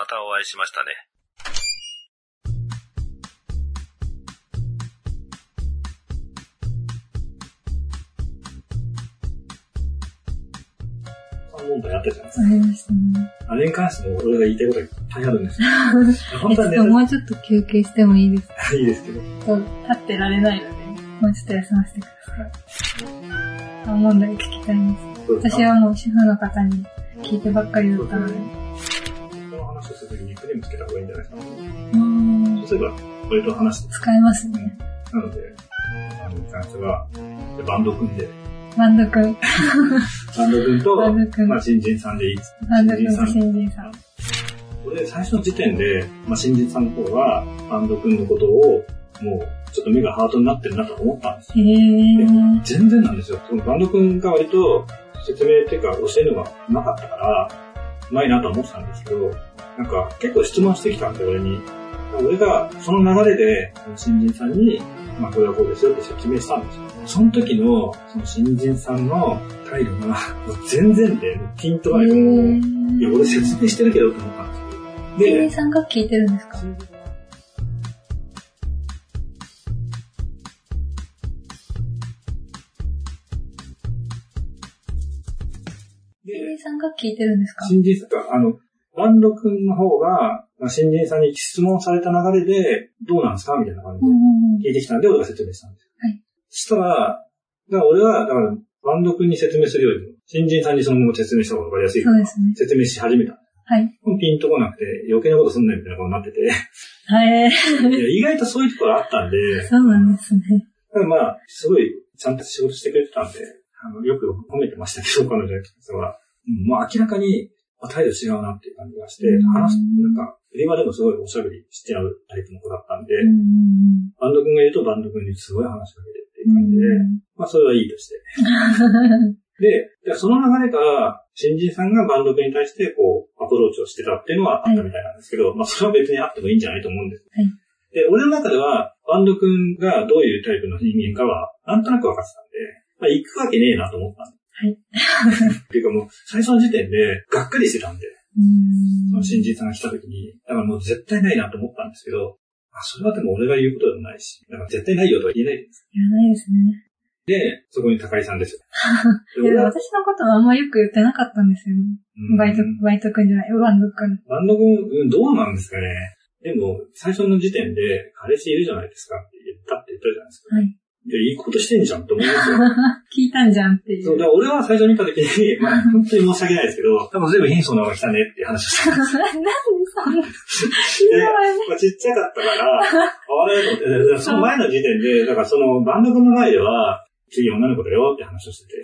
またお会いしましたね。問題あったじゃないですか。ありましたね。あれに関しても俺が言いたいことがいっぱいあるんですよ。本当はねともうちょっと休憩してもいいですかいいですけど。立ってられないので、もうちょっと休ませてください。あ問題聞きたいんです私はもう主婦の方に聞いてばっかりだったので。につけた方がいいんじゃないですか。うーんそうすれば、割と話して使えますね。なので、あの、に関しては、でバンド組んで、バンドくん。バンド君と、バンド君まあ、新人さんでいいです。バンドくんと新人さん。これ、最初の時点で、まあ、新人さんの方は、バンド君のことを、もう、ちょっと目がハートになってるなと思ったんですよ。へー。全然なんですよ。そのバンド君が割と、説明っていうか、教えるのがうまかったから、うまいなとは思ってたんですけど、なんか、結構質問してきたんで、俺に。俺が、その流れで、新人さんに、まあ、これはこうですよって説明したんですよ。その時の、その新人さんの態度が、全然で、ピンとへない。いや、俺説明してるけどって思ったんですよ。新人で、さんが聞いてるんですか？新で人さんが聞いてるんですか？新人さんが、あの、バンド君の方が、まあ、新人さんに質問された流れで、どうなんですか？みたいな感じ。で聞いてきたんで、俺が説明したんですよ。はい。そしたら、だから俺は、だから、バンド君に説明するよりも、新人さんにそのまま説明した方がわかりやすいから、そうですね。説明し始めた。はい。ピンとこなくて、余計なことすんなよみたいなことになってて、はい。いや意外とそういうところあったんで、そうなんですね。ただまあ、すごい、ちゃんと仕事してくれてたんで、あの、よく褒めてましたけど、彼女の人は。うんもう明らかに、あ態度違うなっていう感じがしてうん、話す、なんか、売り場でもすごいおしゃべりしちゃうタイプの子だったんで、バンド君がいるとバンド君にすごい話しかけてっていううん感じで、まあそれはいいとして。で、じゃあその流れが、新人さんがバンド君に対して、こう、アプローチをしてたっていうのはあったみたいなんですけど、まあそれは別にあってもいいんじゃないと思うんです。はいで、俺の中では、バンド君がどういうタイプの人間かは、なんとなく分かってたんで、まあ行くわけねえなと思った。はい。っていうかもう、最初の時点で、がっかりしてたんで、うんその新人さんが来た時に、だからもう絶対ないなと思ったんですけど、あそれはでも俺が言うことでもないし、だから絶対ないよとは言えないんです。いらないですね。で、そこに高井さんですよ。いや私のことはあんまよく言ってなかったんですよね。うんバイト、バイトくんじゃない、バンドくん。バンド君、うん、どうなんですかね。でも、最初の時点で、彼氏いるじゃないですかって言ったって言ったじゃないですか。はい。いや、いいことしてんじゃんって思いますよ。聞いたんじゃんっていそう、う。だから俺は最初に見た時に、まあ、本当に申し訳ないですけど、多分全部貧相なのが来たねっていう話をしたんですよ。なんでそんな、で、まあ、ちっちゃかったから、あれと思って、でその前の時点で、だからそのバンド君の前では、次女の子だよって話をしてて、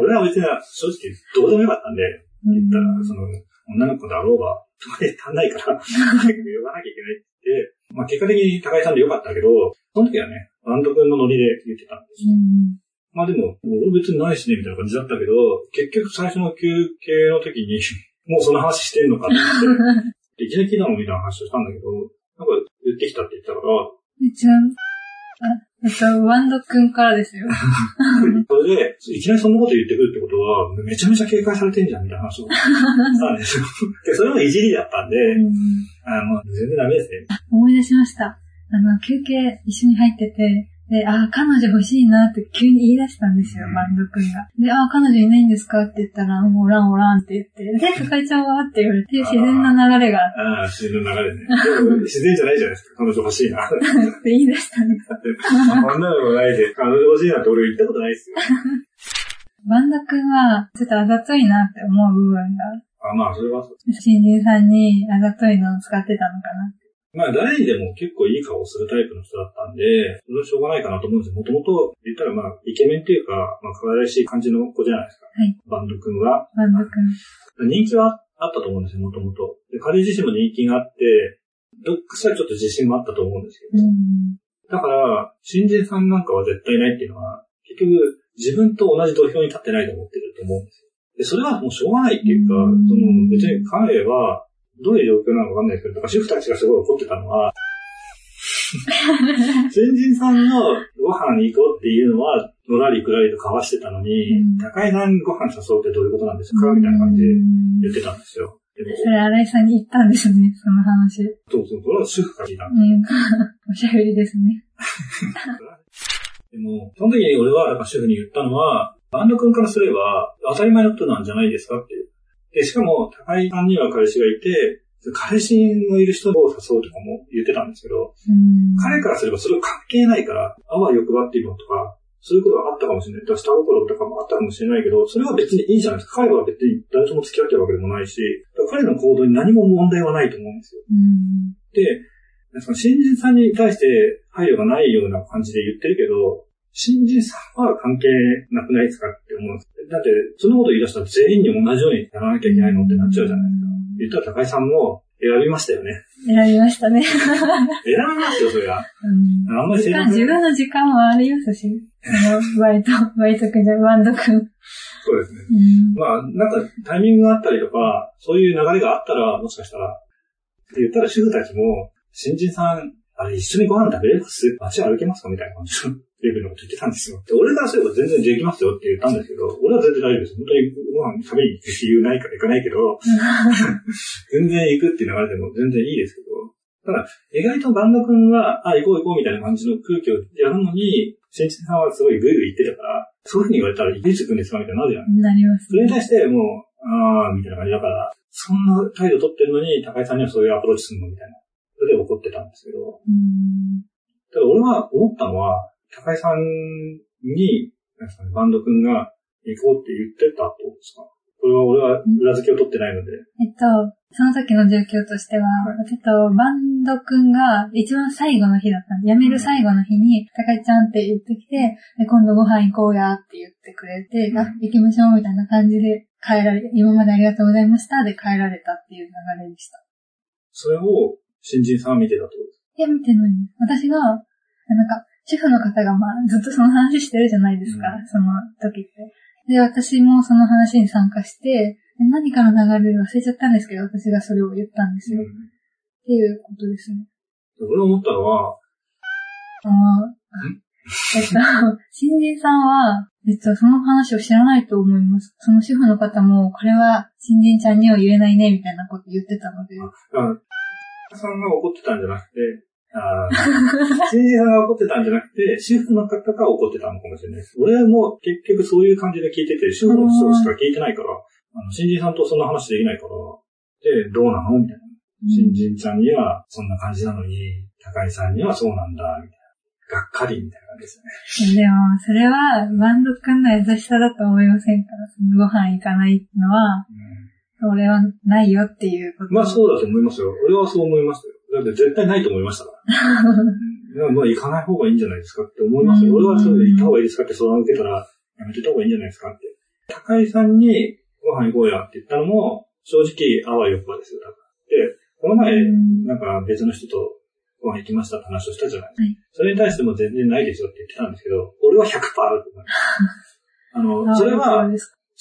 俺は別に正直どうでもよかったんで、言ったら、その、女の子だろうが、とかで足んないから、早く呼ばなきゃいけないって、まあ結果的に高井さんでよかったけど、その時はね、バンド君のノリで言ってたんですよ。うんまあでも、俺別にないしね、みたいな感じだったけど、結局最初の休憩の時に、もうその話してんのかと思って、いきなり聞いたのみたいな話をしたんだけど、なんか言ってきたって言ってたから、一番、あ、えっと、バンドくんからですよ。それで、いきなりそんなこと言ってくるってことは、めちゃめちゃ警戒されてんじゃん、みたいな話をしたんですよ。で、それもいじりだったんで、うんあの、全然ダメですね。思い出しました。あの、休憩一緒に入ってて、で、あ、彼女欲しいなって急に言い出したんですよ、うんバンド君が。で、あ、彼女いないんですか？って言ったら、もうおらんおらんって言って、で、高井ちゃんは？って言われて、自然な流れがあああ、自然の流れね。自然じゃないじゃないですか、彼女欲しいな。って言い出したんです。女の子ないで、彼女欲しいなって俺言ったことないですよ。バンド君は、ちょっとあざといなって思う部分が、あまあ、それはそう。新人さんにあざといのを使ってたのかな。まあ、誰にでも結構いい顔をするタイプの人だったんで、それはしょうがないかなと思うんですよ。もともと言ったらまあ、イケメンっていうか、まあ、可愛らしい感じの子じゃないですか。はいバンド君は。バンド君。人気はあったと思うんですよ、もともと。で、彼自身も人気があって、どっかしらちょっと自信もあったと思うんですけど。うん。だから、新人さんなんかは絶対ないっていうのは、結局、自分と同じ土俵に立ってないと思ってると思うんですよ。で、それはもうしょうがないっていうか、うんその、別に彼は、どういう状況なのかわかんないですけど、だから主婦たちがすごい怒ってたのは、新人さんのご飯に行こうっていうのは、のらりくらりと交わしてたのに、うん高井さんご飯誘うってどういうことなんですか？みたいな感じで言ってたんですよ。でも、それ、新井さんに言ったんですね、その話。そうそう、それは主婦から聞いたん。おしゃべりですね。でも、その時に俺は、なんか主婦に言ったのは、バンド君からすれば、当たり前のことなんじゃないですかっていう。で、しかも、高井さんには彼氏がいて、彼氏のいる人を誘うとかも言ってたんですけど、うん。彼からすればそれは関係ないから、あわよくばっていうのとか、そういうことがあったかもしれない。下心とかもあったかもしれないけど、それは別にいいじゃないですか。彼は別に誰とも付き合ってるわけでもないし、彼の行動に何も問題はないと思うんですよ。うん。で、その新人さんに対して配慮がないような感じで言ってるけど、新人さんは関係なくないですかって思うんです。だって、そのこと言い出したら全員に同じようにやらなきゃいけないのってなっちゃうじゃないですか。言ったら高井さんも選びましたよね。選びましたね。選びますよ、そりゃ。うん。あんまり時間、自分の時間もありますし、バイト、バイトくんじゃ、バンドくん。そうですね。うん。まあ、なんかタイミングがあったりとか、そういう流れがあったら、もしかしたら、言ったら主婦たちも、新人さん、あれ一緒にご飯食べれます？街歩けますか？みたいな感じのレベルのこと言ってたんですよ。で俺からすれば全然できますよって言ったんですけど、俺は全然大丈夫です。本当にご飯食べに行くっていうないから行かないけど、全然行くっていう流れでも全然いいですけど、ただ、意外とバンド君は、あ、行こう行こうみたいな感じの空気をやるのに、新人さんはすごいグイグイ言ってたから、そういう風に言われたら、いつ行くんですかみたいになるじゃないなりますそれに対して、もう、あー、みたいな感じだから、そんな態度取ってるのに、高井さんにはそういうアプローチするの？みたいな。それで怒ってたんですけど、うん。ただ俺は思ったのは、高井さんに、なんですかね、バンド君が行こうって言ってたってことですか？これは俺は裏付けを取ってないので、えっと、その時の状況としては、ちょっとバンドくんが一番最後の日だったんで、辞める最後の日に、高井ちゃんって言ってきて、で今度ご飯行こうやって言ってくれて、うん。あ、行きましょうみたいな感じで帰られ、今までありがとうございましたで帰られたっていう流れでした。それを新人さんは見てたってことですいや、見てないんです。私が、なんか、主婦の方がまあ、ずっとその話してるじゃないですか、うんその時って。で、私もその話に参加して、で何かの流れで忘れちゃったんですけど、私がそれを言ったんですよ。っていうことですね。俺が思ったのは、あの、えっと、新人さんは、実はその話を知らないと思います。その主婦の方も、これは新人ちゃんには言えないね、みたいなこと言ってたので。あさんが怒ってたんじゃなくて、あー新人さんが怒ってたんじゃなくて、主婦の方が怒ってたのかもしれないです。俺も結局そういう感じで聞いてて、主婦の人しか聞いてないから、あの新人さんとそんな話できないから、で、どうなのみたいな。新人ちゃんにはそんな感じなのに、高井さんにはそうなんだ、みたいな。がっかりみたいな感じですよね。でも、それは、バンドくんの優しさだと思いませんから、そのご飯行かないのは、それはないよっていうこと。まあそうだと思いますよ。俺はそう思いましたよ。だって絶対ないと思いましたから。まあ行かない方がいいんじゃないですかって思います俺はそれで行った方がいいですかって相談を受けたら、やめてた方がいいんじゃないですかって。高井さんにご飯行こうやって言ったのも、正直、あわよくばですよ。で、この前、うんなんか別の人とご飯行きましたって話をしたじゃないですか。はいそれに対しても全然ないですよって言ってたんですけど、俺は100%あると思います。あの、それは好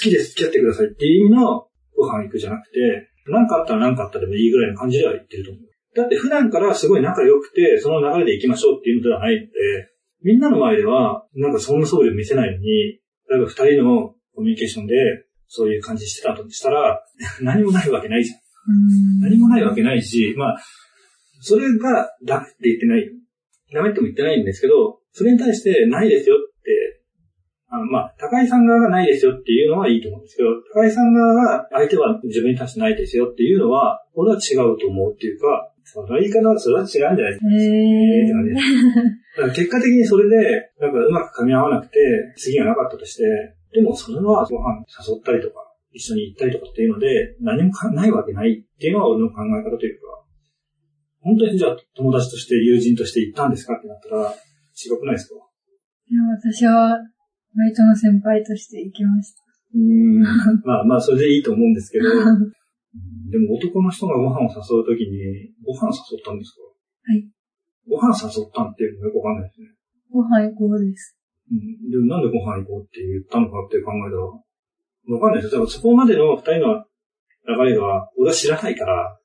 きです、付き合ってくださいっていう意味のご飯行くじゃなくて、何かあったら何かあったでもいいぐらいの感じでは言ってると思う。だって普段からすごい仲良くて、その流れで行きましょうっていうのではないので、みんなの前では、なんかそんな素振りを見せないのに、例えば二人のコミュニケーションで、そういう感じしてたとしたら、何もないわけないじゃん。うん何もないわけないし、まあ、それがダメって言ってない。ダメっても言ってないんですけど、それに対してないですよって、あのまあ、高井さん側がないですよっていうのはいいと思うんですけど、高井さん側が相手は自分に対してないですよっていうのは、俺は違うと思うっていうか、その言い方はそれは違うんじゃない？ですか。だから結果的にそれで、なんかうまく噛み合わなくて、次がなかったとして、でもそれはご飯誘ったりとか、一緒に行ったりとかっていうので、何もかないわけないっていうのは俺の考え方というか、本当にじゃあ友達として友人として行ったんですかってなったら、違くないですか？いや私は、バイトの先輩として行きました。うーん。まあまあ、それでいいと思うんですけど、う んでも男の人がご飯を誘うときに、ご飯誘ったんですか？はい。ご飯誘ったんっていうのがよくわかんないですね。ご飯行こうです。うん。でもなんでご飯行こうって言ったのかって考えたら、わかんないですよ。だからそこまでの二人の流れが、俺は知らないから、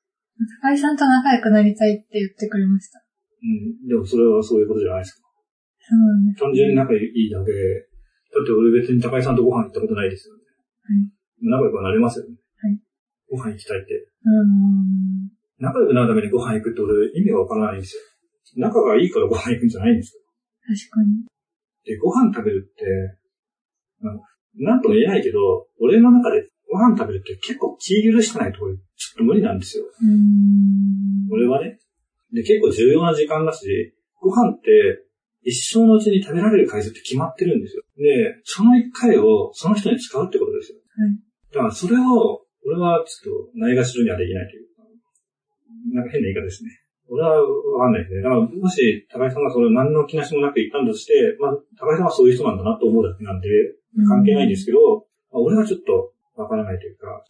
高井さんと仲良くなりたいって言ってくれました。うん。でもそれはそういうことじゃないですか。そうなんです。単純に仲いいだけで、だって俺別に高井さんとご飯行ったことないですよね。はい。仲良くはなれますよね。はい。ご飯行きたいって。うん。仲良くなるためにご飯行くって俺意味がわからないんですよ。仲がいいからご飯行くんじゃないんですよ。確かに。で、ご飯食べるって、うんなんとも言えないけど、俺の中でご飯食べるって結構気許してないところ、ちょっと無理なんですよ。うん。俺はね。で、結構重要な時間だし、ご飯って一生のうちに食べられる回数って決まってるんですよ。で、その一回をその人に使うってことですよ。はい。だからそれを、俺はちょっとないがしろにはできないというか、なんか変な言い方ですね。俺はわかんないですね。だからもし高井さんがそれ何の気なしもなく言ったんだとして、まあ高井さんはそういう人なんだなと思うだけなんで、関係ないんですけど、まあ俺はちょっとわからないというか、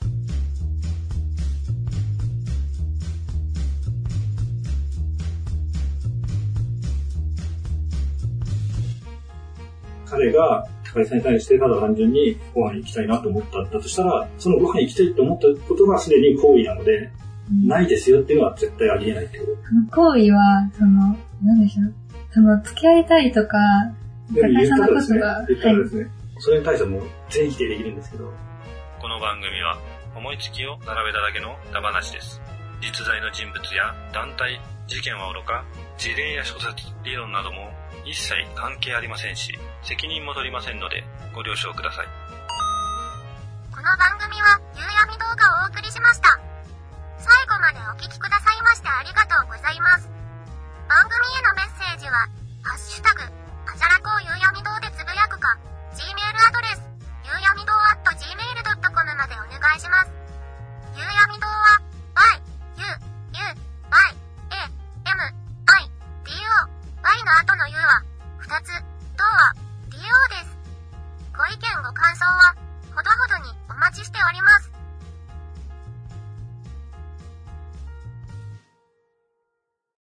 彼が高井さんに対してただ単純にご飯行きたいなと思ったんだとしたら、そのご飯行きたいと思ったことがすでに行為なので、うんないですよっていうのは絶対ありえないってこと。その行為は、その、なんでしょう？その、付き合いたいとか、でも言ったらですね高井さんのことが、言ったらですね、それに対してはもう全否定できるんですけど、この番組は思いつきを並べただけのダ話です。実在の人物や団体、事件はおろか、事例や諸説、理論なども一切関係ありませんし、責任も取りませんのでご了承ください。この番組は、夕闇動画をお送りしました。最後までお聞きくださいましてありがとうございます。番組へのメッセージは、ハッシュタグ、あじゃらこう夕闇堂でつぶやくか、Gmail アドレス、